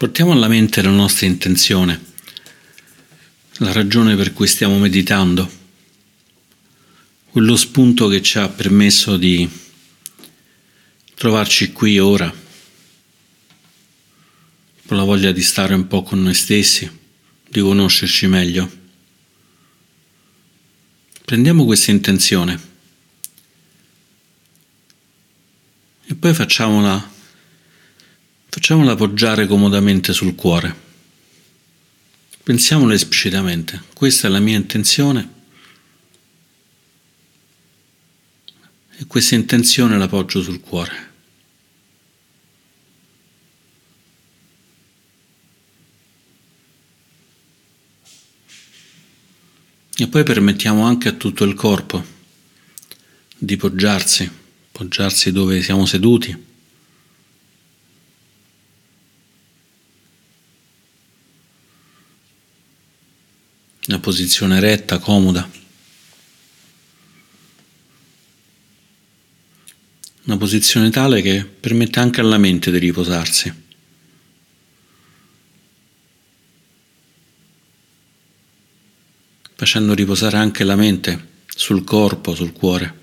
Portiamo alla mente la nostra intenzione, la ragione per cui stiamo meditando, quello spunto che ci ha permesso di trovarci qui ora, con la voglia di stare un po' con noi stessi, di conoscerci meglio. Prendiamo questa intenzione e poi facciamola Facciamola appoggiare comodamente sul cuore. Pensiamolo esplicitamente. Questa è la mia intenzione. E questa intenzione la appoggio sul cuore. E poi permettiamo anche a tutto il corpo di poggiarsi, poggiarsi dove siamo seduti una posizione retta, comoda. Una posizione tale che permette anche alla mente di riposarsi. Facendo riposare anche la mente sul corpo, sul cuore.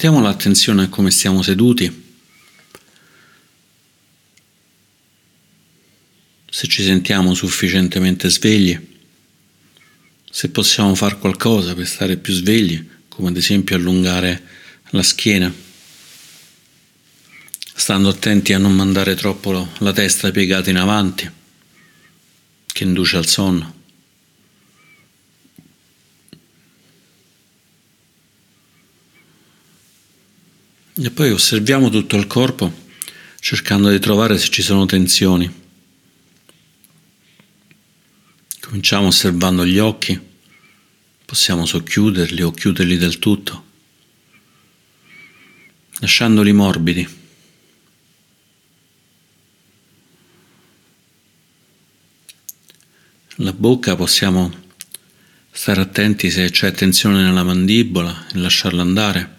Portiamo l'attenzione a come stiamo seduti, se ci sentiamo sufficientemente svegli, se possiamo fare qualcosa per stare più svegli, come ad esempio allungare la schiena, stando attenti a non mandare troppo la testa piegata in avanti, che induce al sonno. E poi osserviamo tutto il corpo cercando di trovare se ci sono tensioni. Cominciamo osservando gli occhi, possiamo socchiuderli o chiuderli del tutto, lasciandoli morbidi. La bocca possiamo stare attenti se c'è tensione nella mandibola e lasciarla andare,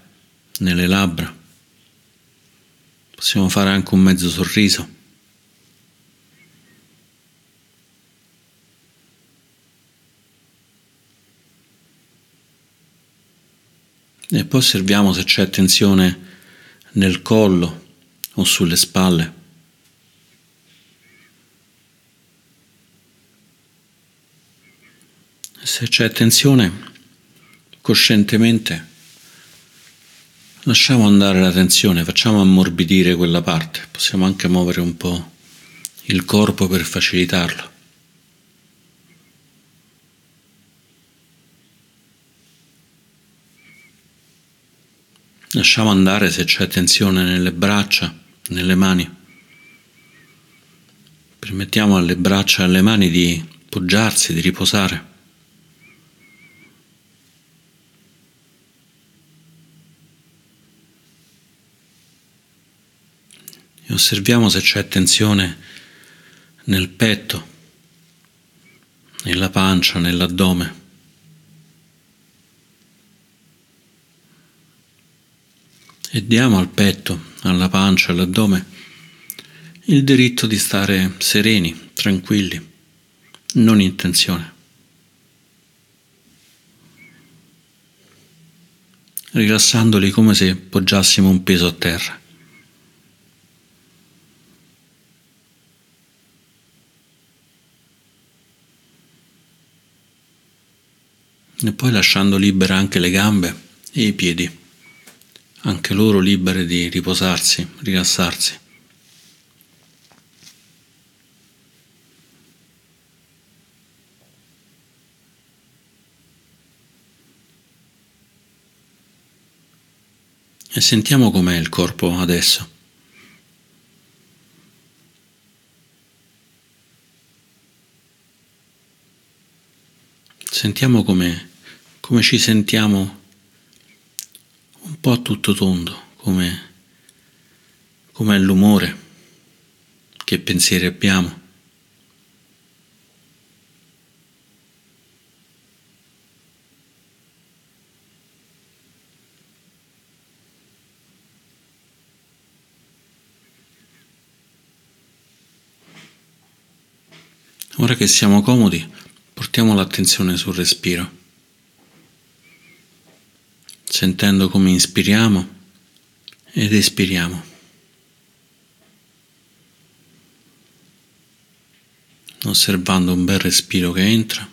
nelle labbra. Possiamo fare anche un mezzo sorriso. E poi osserviamo se c'è tensione nel collo o sulle spalle. Se c'è tensione, coscientemente Lasciamo andare la tensione, facciamo ammorbidire quella parte, possiamo anche muovere un po' il corpo per facilitarlo. Lasciamo andare se c'è tensione nelle braccia, nelle mani. Permettiamo alle braccia e alle mani di poggiarsi, di riposare. Osserviamo se c'è tensione nel petto, nella pancia, nell'addome. E diamo al petto, alla pancia, all'addome il diritto di stare sereni, tranquilli, non in tensione. rilassandoli come se poggiassimo un peso a terra. E poi lasciando libere anche le gambe e i piedi, anche loro libere di riposarsi, rilassarsi. E sentiamo com'è il corpo adesso. Sentiamo com'è come ci sentiamo un po' a tutto tondo, come, come è l'umore, che pensieri abbiamo. Ora che siamo comodi, portiamo l'attenzione sul respiro sentendo come inspiriamo ed espiriamo. Osservando un bel respiro che entra,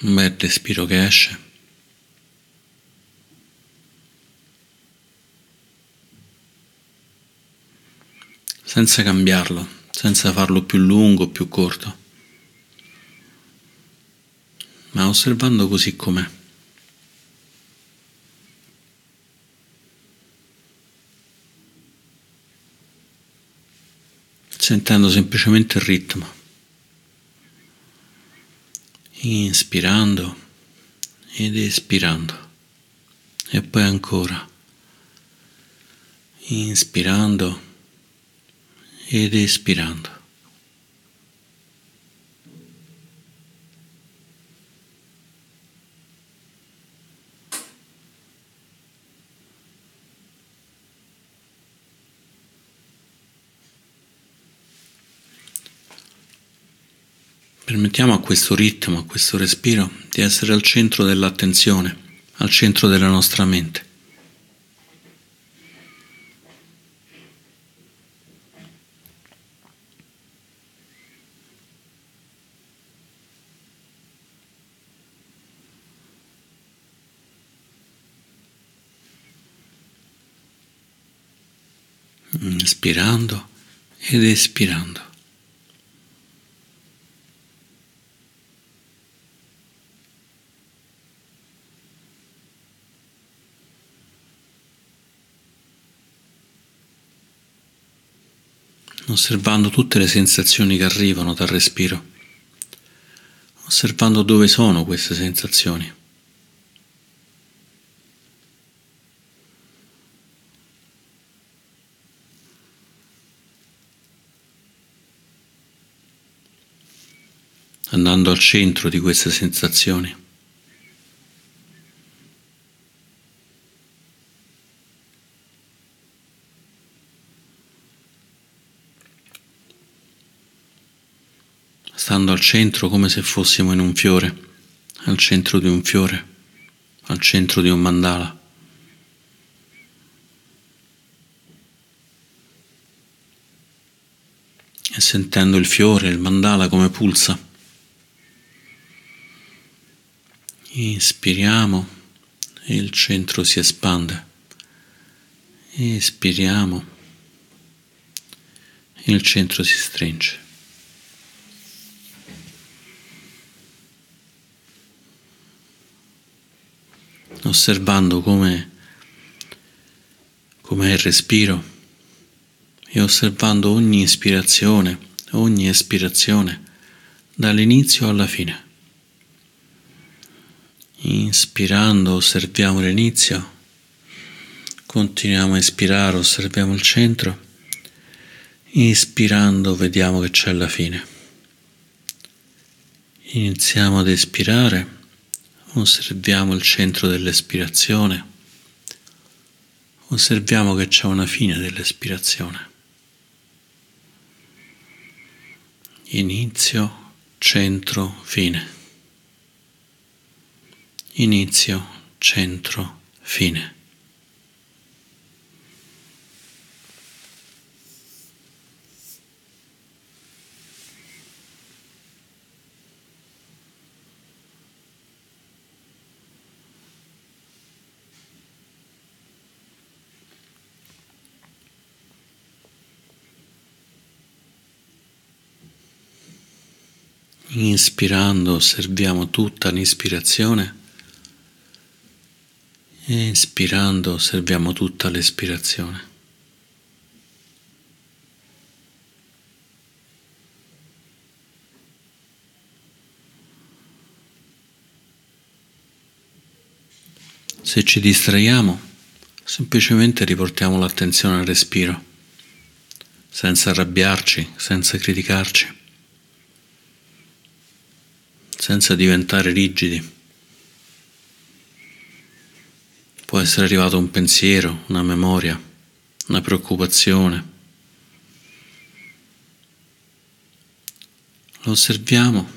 un bel respiro che esce. senza cambiarlo, senza farlo più lungo o più corto, ma osservando così com'è. Sentendo semplicemente il ritmo, inspirando ed espirando, e poi ancora, inspirando ed espirando. Permettiamo a questo ritmo, a questo respiro di essere al centro dell'attenzione, al centro della nostra mente. inspirando ed espirando. Osservando tutte le sensazioni che arrivano dal respiro, osservando dove sono queste sensazioni. andando al centro di queste sensazioni. Stando al centro come se fossimo in un fiore, al centro di un fiore, al centro di un mandala. E sentendo il fiore, il mandala come pulsa. Inspiriamo e il centro si espande. Espiriamo e il centro si stringe. Osservando come, come è il respiro e osservando ogni ispirazione, ogni espirazione dall'inizio alla fine. Inspirando osserviamo l'inizio, continuiamo a espirare, osserviamo il centro, ispirando vediamo che c'è la fine. Iniziamo ad espirare, osserviamo il centro dell'espirazione, osserviamo che c'è una fine dell'espirazione. Inizio, centro, fine inizio, centro, fine. Inspirando osserviamo tutta l'ispirazione inspirando osserviamo tutta l'espirazione. Se ci distraiamo, semplicemente riportiamo l'attenzione al respiro, senza arrabbiarci, senza criticarci, senza diventare rigidi. Può essere arrivato un pensiero, una memoria, una preoccupazione. lo osserviamo,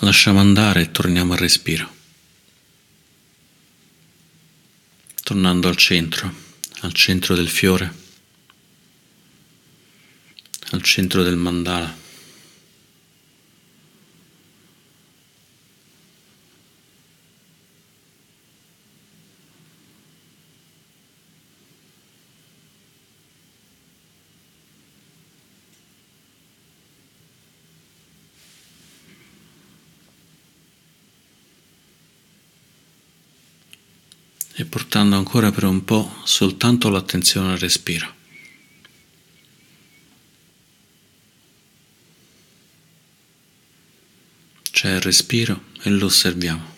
lasciamo andare e torniamo al respiro. Tornando al centro, al centro del fiore, al centro del mandala. E portando ancora per un po' soltanto l'attenzione al respiro. C'è il respiro e lo osserviamo.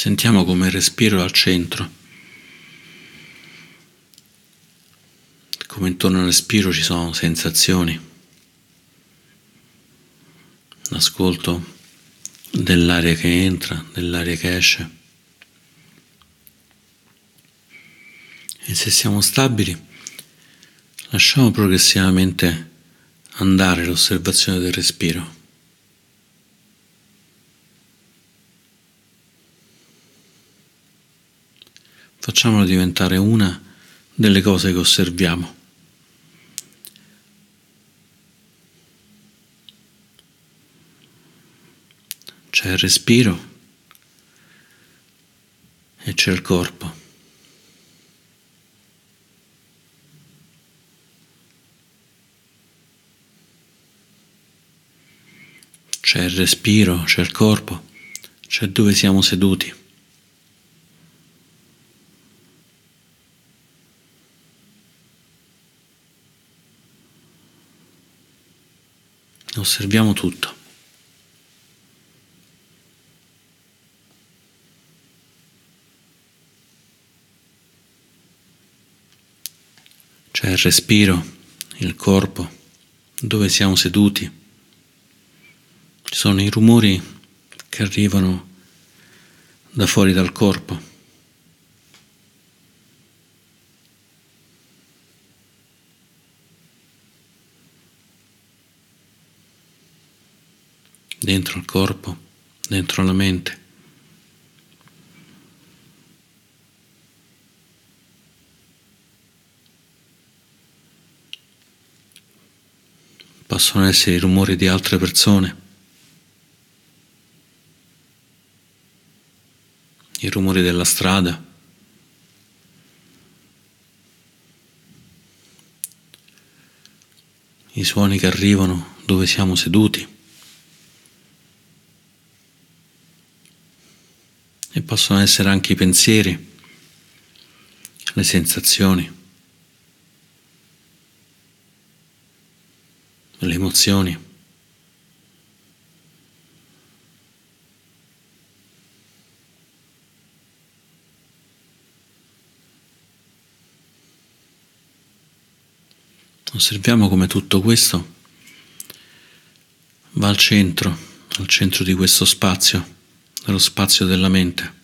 Sentiamo come il respiro al centro, come intorno al respiro ci sono sensazioni, l'ascolto dell'aria che entra, dell'aria che esce. E se siamo stabili, lasciamo progressivamente andare l'osservazione del respiro. Facciamolo diventare una delle cose che osserviamo. C'è il respiro e c'è il corpo. C'è il respiro, c'è il corpo, c'è dove siamo seduti. Osserviamo tutto. C'è il respiro, il corpo, dove siamo seduti. Ci sono i rumori che arrivano da fuori dal corpo. Dentro il corpo, dentro la mente. Possono essere i rumori di altre persone, i rumori della strada. i suoni che arrivano dove siamo seduti. E possono essere anche i pensieri, le sensazioni, le emozioni. Osserviamo come tutto questo va al centro, al centro di questo spazio nello spazio della mente.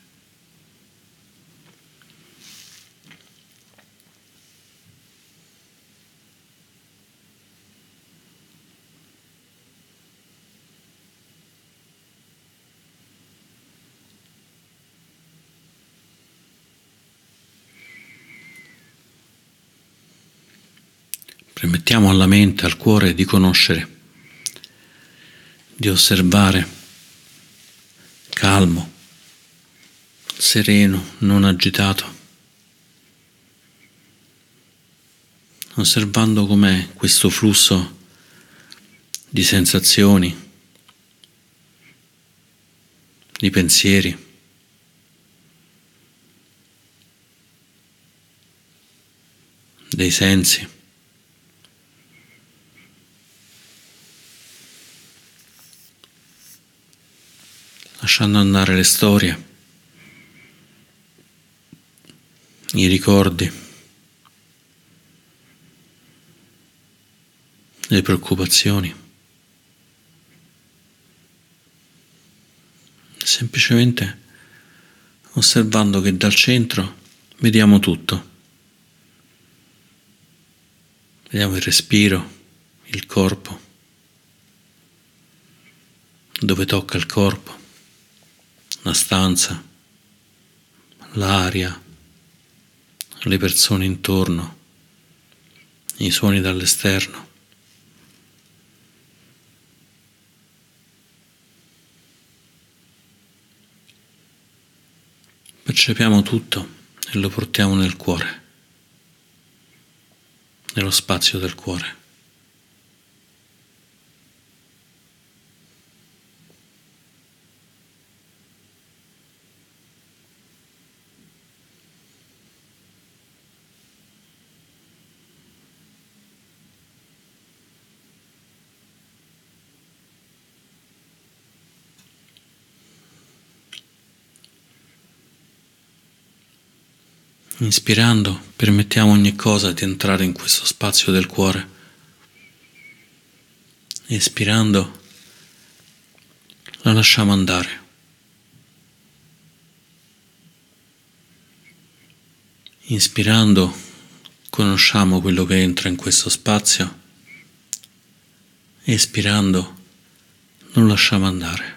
Permettiamo alla mente, al cuore di conoscere, di osservare calmo, sereno, non agitato, osservando com'è questo flusso di sensazioni, di pensieri. dei sensi. Lasciando andare le storie, i ricordi, le preoccupazioni. Semplicemente osservando che dal centro vediamo tutto. Vediamo il respiro, il corpo, dove tocca il corpo, la stanza, l'aria, le persone intorno, i suoni dall'esterno. Percepiamo tutto e lo portiamo nel cuore nello spazio del cuore. Inspirando, permettiamo ogni cosa di entrare in questo spazio del cuore. Espirando, la lasciamo andare. Inspirando, conosciamo quello che entra in questo spazio. Espirando, non lasciamo andare.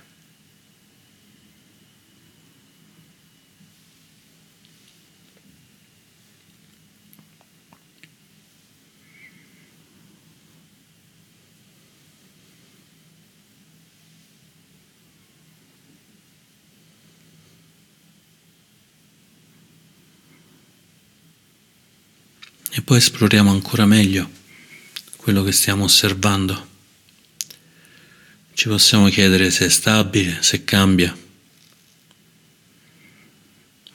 E poi esploriamo ancora meglio quello che stiamo osservando. Ci possiamo chiedere se è stabile, se cambia.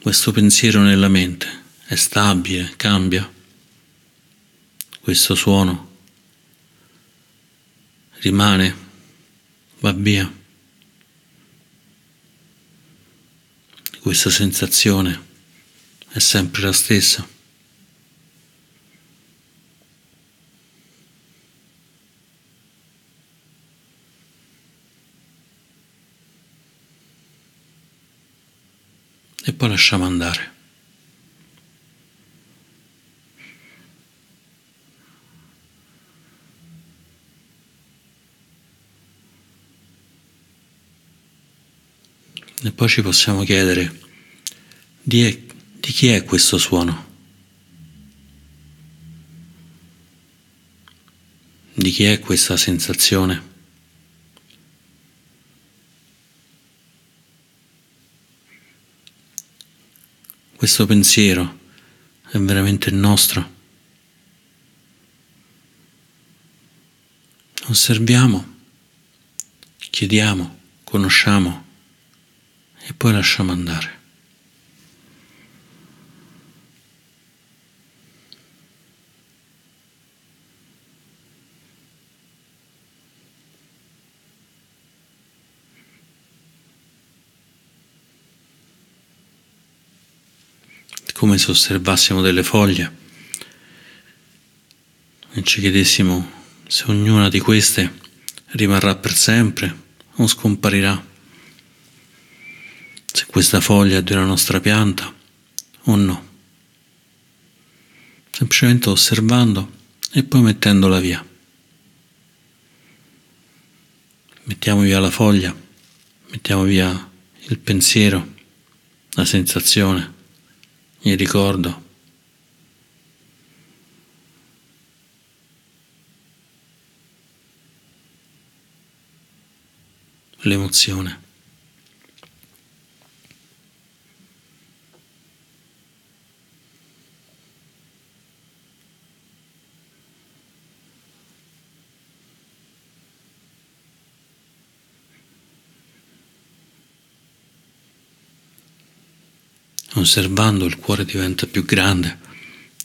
Questo pensiero nella mente è stabile, cambia. Questo suono rimane, va via. Questa sensazione è sempre la stessa. E poi lasciamo andare. E poi ci possiamo chiedere di, di chi è questo suono? Di chi è questa sensazione? Questo pensiero è veramente il nostro. Osserviamo, chiediamo, conosciamo e poi lasciamo andare. Come se osservassimo delle foglie. E ci chiedessimo se ognuna di queste rimarrà per sempre o scomparirà, se questa foglia è una nostra pianta o no, semplicemente osservando e poi mettendola via. Mettiamo via la foglia, mettiamo via il pensiero, la sensazione il ricordo. L'emozione. Osservando il cuore diventa più grande,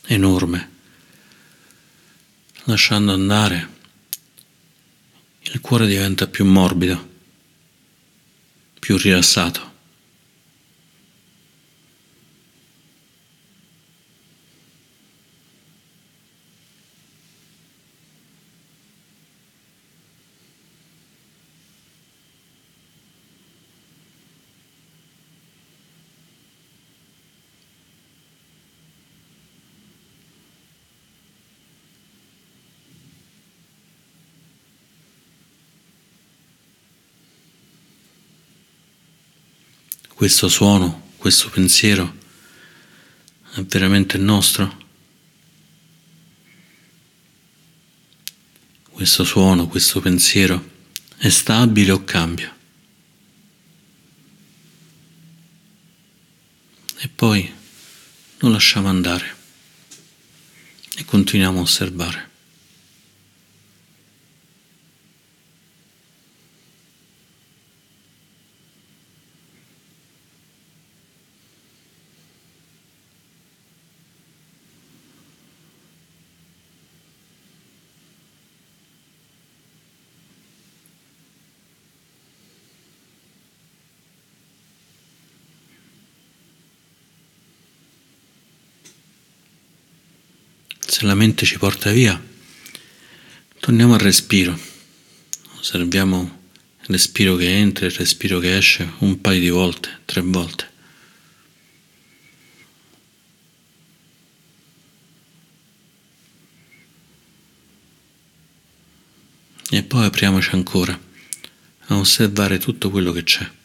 enorme, lasciando andare il cuore diventa più morbido, più rilassato. Questo suono, questo pensiero è veramente nostro? Questo suono, questo pensiero è stabile o cambia? E poi lo lasciamo andare e continuiamo a osservare. Se la mente ci porta via, torniamo al respiro. Osserviamo il respiro che entra e il respiro che esce un paio di volte, tre volte. E poi apriamoci ancora a osservare tutto quello che c'è.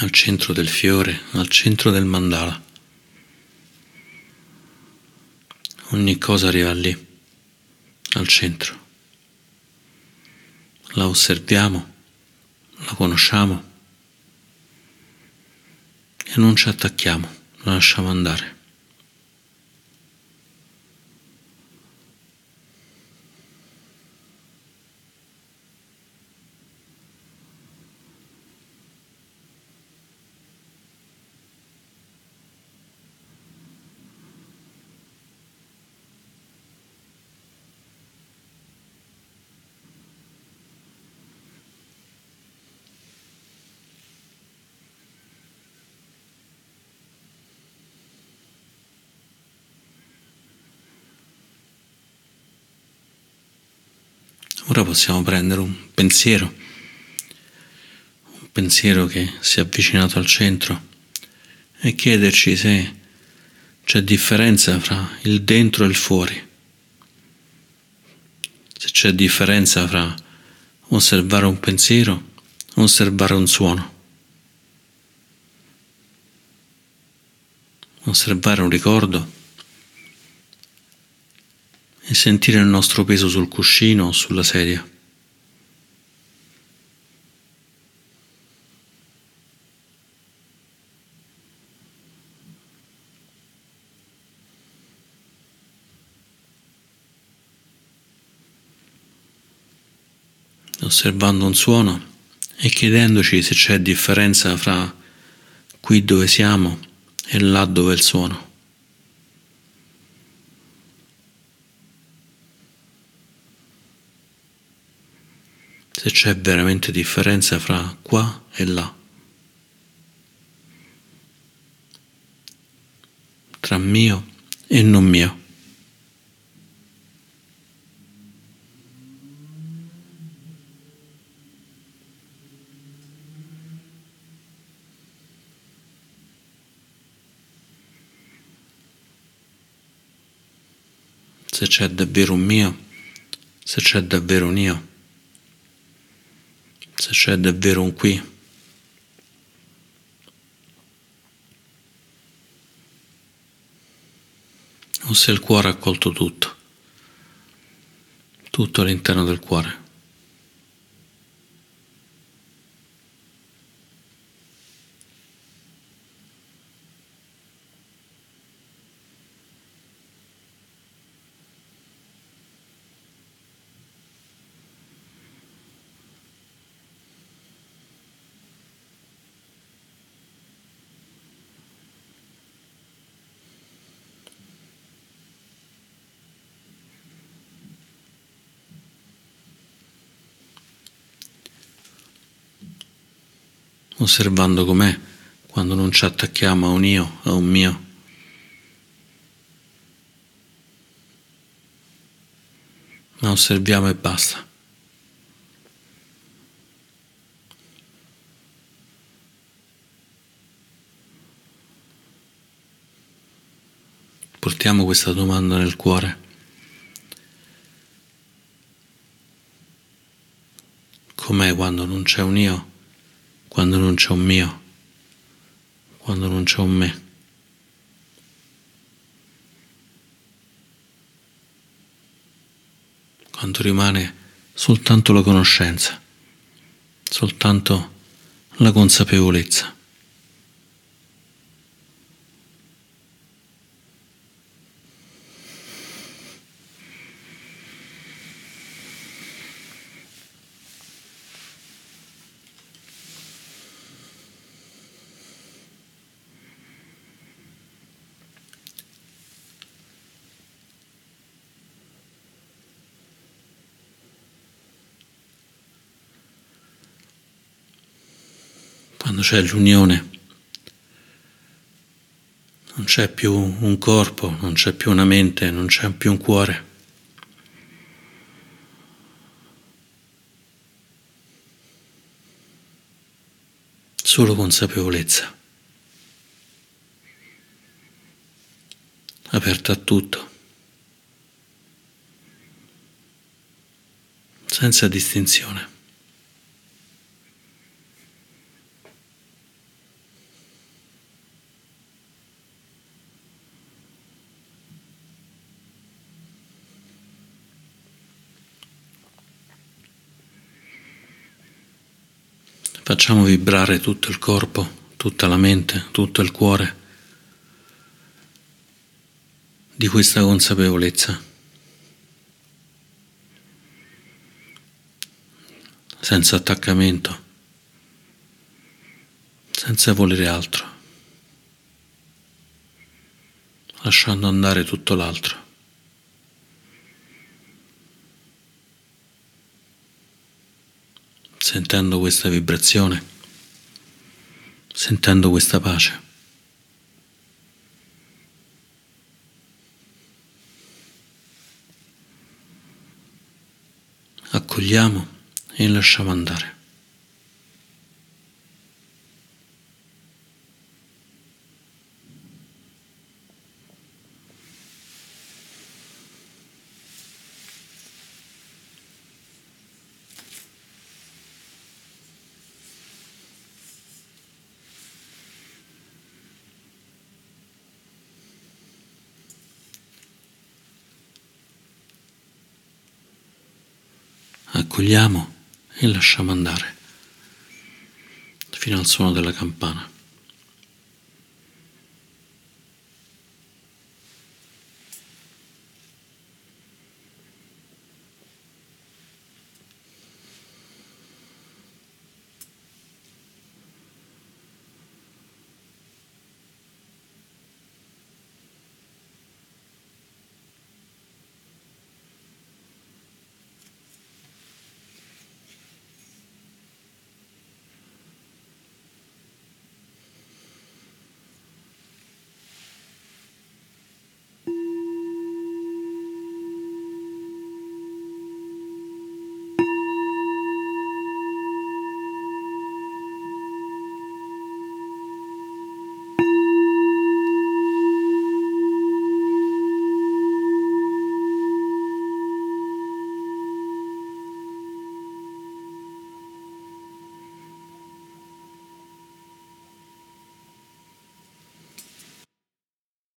Al centro del fiore, al centro del mandala. Ogni cosa arriva lì, al centro. La osserviamo, la conosciamo e non ci attacchiamo, la lasciamo andare. Ora possiamo prendere un pensiero, un pensiero che si è avvicinato al centro e chiederci se c'è differenza fra il dentro e il fuori, se c'è differenza fra osservare un pensiero e osservare un suono, osservare un ricordo e sentire il nostro peso sul cuscino o sulla sedia. osservando un suono e chiedendoci se c'è differenza fra qui dove siamo e là dove è il suono. Se c'è veramente differenza fra qua e là, tra mio e non mio. Se c'è davvero un mio, se c'è davvero un io, se c'è davvero un qui. O se il cuore ha accolto tutto, tutto all'interno del cuore. Osservando com'è quando non ci attacchiamo a un io, a un mio. Ma osserviamo e basta. Portiamo questa domanda nel cuore. Com'è quando non c'è un io? Quando non c'è un mio, quando non c'è un me. Quando rimane soltanto la conoscenza, soltanto la consapevolezza. C'è l'unione, non c'è più un corpo, non c'è più una mente, non c'è più un cuore. Solo consapevolezza, aperta a tutto, senza distinzione. Facciamo vibrare tutto il corpo, tutta la mente, tutto il cuore di questa consapevolezza, senza attaccamento, senza volere altro, lasciando andare tutto l'altro. Sentendo questa vibrazione, sentendo questa pace. Accogliamo e lasciamo andare. Accogliamo e lasciamo andare fino al suono della campana.